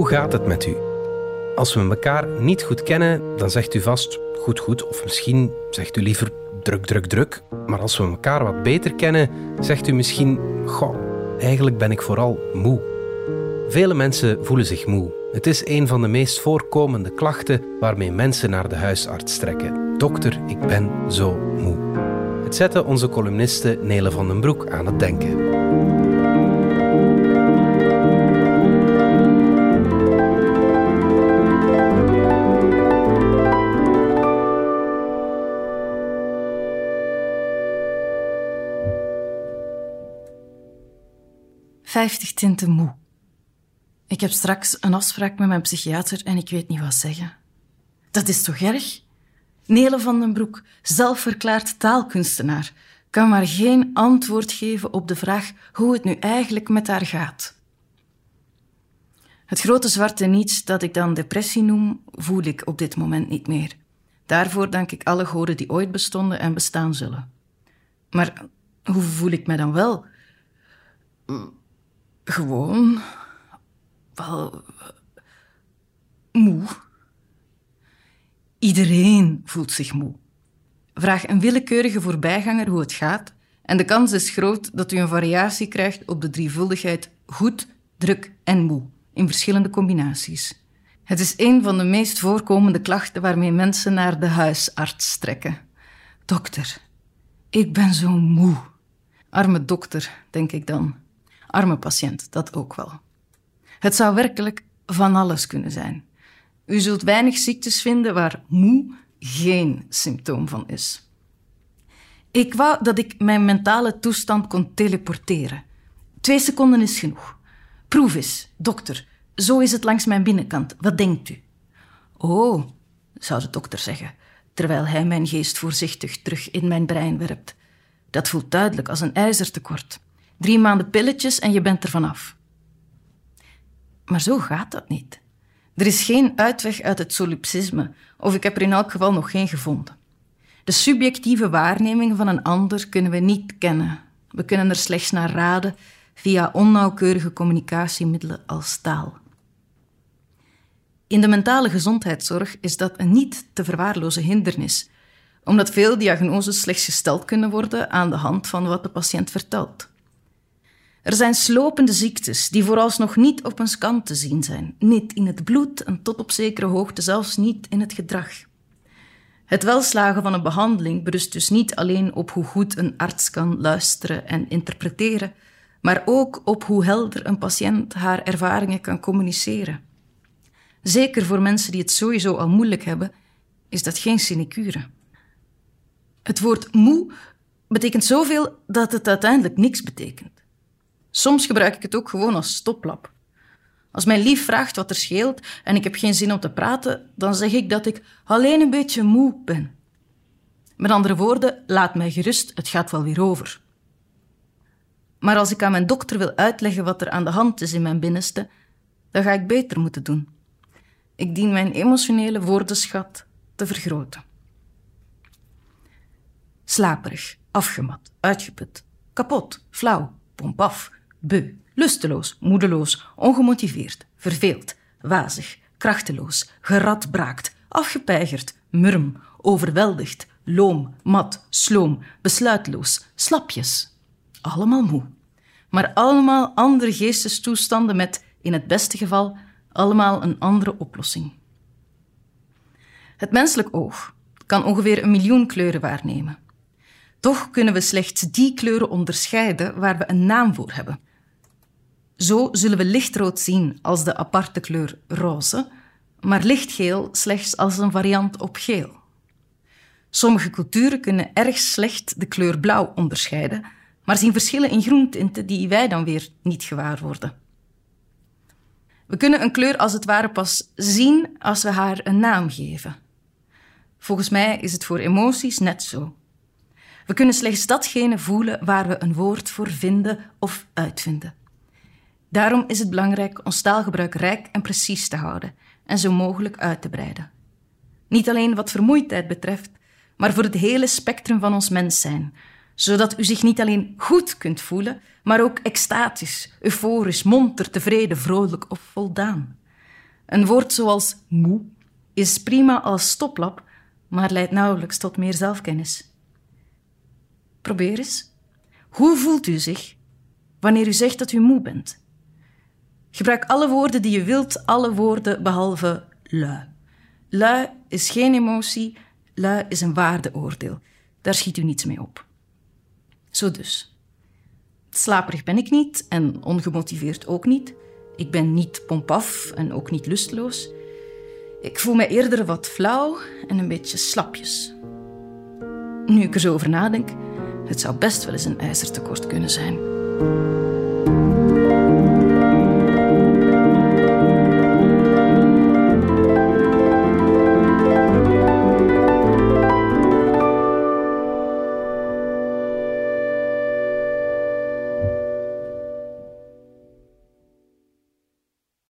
Hoe gaat het met u? Als we elkaar niet goed kennen, dan zegt u vast goed, goed, of misschien zegt u liever druk, druk, druk. Maar als we elkaar wat beter kennen, zegt u misschien, goh, eigenlijk ben ik vooral moe. Vele mensen voelen zich moe. Het is een van de meest voorkomende klachten waarmee mensen naar de huisarts trekken. Dokter, ik ben zo moe. Het zette onze columniste Nele van den Broek aan het denken. Vijftig tinten moe. Ik heb straks een afspraak met mijn psychiater en ik weet niet wat zeggen. Dat is toch erg? Nele van den Broek, zelfverklaard taalkunstenaar, kan maar geen antwoord geven op de vraag hoe het nu eigenlijk met haar gaat. Het grote zwarte niets dat ik dan depressie noem, voel ik op dit moment niet meer. Daarvoor dank ik alle goden die ooit bestonden en bestaan zullen. Maar hoe voel ik me dan wel? Gewoon. Wel. moe. Iedereen voelt zich moe. Vraag een willekeurige voorbijganger hoe het gaat en de kans is groot dat u een variatie krijgt op de drievuldigheid goed, druk en moe in verschillende combinaties. Het is een van de meest voorkomende klachten waarmee mensen naar de huisarts trekken. Dokter, ik ben zo moe. Arme dokter, denk ik dan. Arme patiënt, dat ook wel. Het zou werkelijk van alles kunnen zijn. U zult weinig ziektes vinden waar moe geen symptoom van is. Ik wou dat ik mijn mentale toestand kon teleporteren. Twee seconden is genoeg. Proef eens, dokter. Zo is het langs mijn binnenkant. Wat denkt u? Oh, zou de dokter zeggen, terwijl hij mijn geest voorzichtig terug in mijn brein werpt. Dat voelt duidelijk als een ijzertekort. Drie maanden pilletjes en je bent er vanaf. Maar zo gaat dat niet. Er is geen uitweg uit het solipsisme, of ik heb er in elk geval nog geen gevonden. De subjectieve waarneming van een ander kunnen we niet kennen. We kunnen er slechts naar raden via onnauwkeurige communicatiemiddelen als taal. In de mentale gezondheidszorg is dat een niet te verwaarlozen hindernis, omdat veel diagnoses slechts gesteld kunnen worden aan de hand van wat de patiënt vertelt. Er zijn slopende ziektes die vooralsnog niet op een scan te zien zijn, niet in het bloed en tot op zekere hoogte zelfs niet in het gedrag. Het welslagen van een behandeling berust dus niet alleen op hoe goed een arts kan luisteren en interpreteren, maar ook op hoe helder een patiënt haar ervaringen kan communiceren. Zeker voor mensen die het sowieso al moeilijk hebben, is dat geen sinecure. Het woord moe betekent zoveel dat het uiteindelijk niks betekent. Soms gebruik ik het ook gewoon als stoplap. Als mijn lief vraagt wat er scheelt en ik heb geen zin om te praten, dan zeg ik dat ik alleen een beetje moe ben. Met andere woorden, laat mij gerust, het gaat wel weer over. Maar als ik aan mijn dokter wil uitleggen wat er aan de hand is in mijn binnenste, dan ga ik beter moeten doen. Ik dien mijn emotionele woordenschat te vergroten. Slaperig, afgemat, uitgeput, kapot, flauw, pompaf, beu, lusteloos, moedeloos, ongemotiveerd, verveeld, wazig, krachteloos, geradbraakt, afgepeigerd, murm, overweldigd, loom, mat, sloom, besluitloos, slapjes. Allemaal moe. Maar allemaal andere geestestoestanden met, in het beste geval, allemaal een andere oplossing. Het menselijk oog kan ongeveer een miljoen kleuren waarnemen. Toch kunnen we slechts die kleuren onderscheiden waar we een naam voor hebben. Zo zullen we lichtrood zien als de aparte kleur roze, maar lichtgeel slechts als een variant op geel. Sommige culturen kunnen erg slecht de kleur blauw onderscheiden, maar zien verschillen in groentinten die wij dan weer niet gewaar worden. We kunnen een kleur als het ware pas zien als we haar een naam geven. Volgens mij is het voor emoties net zo. We kunnen slechts datgene voelen waar we een woord voor vinden of uitvinden. Daarom is het belangrijk ons taalgebruik rijk en precies te houden en zo mogelijk uit te breiden. Niet alleen wat vermoeidheid betreft, maar voor het hele spectrum van ons mens zijn, zodat u zich niet alleen goed kunt voelen, maar ook extatisch, euforisch, monter, tevreden, vrolijk of voldaan. Een woord zoals moe is prima als stoplap, maar leidt nauwelijks tot meer zelfkennis. Probeer eens. Hoe voelt u zich wanneer u zegt dat u moe bent? Gebruik alle woorden die je wilt, alle woorden behalve lui. Lui is geen emotie, lui is een waardeoordeel. Daar schiet u niets mee op. Zo dus. Slaperig ben ik niet en ongemotiveerd ook niet. Ik ben niet pompaf en ook niet lusteloos. Ik voel me eerder wat flauw en een beetje slapjes. Nu ik er zo over nadenk, het zou best wel eens een ijzertekort kunnen zijn.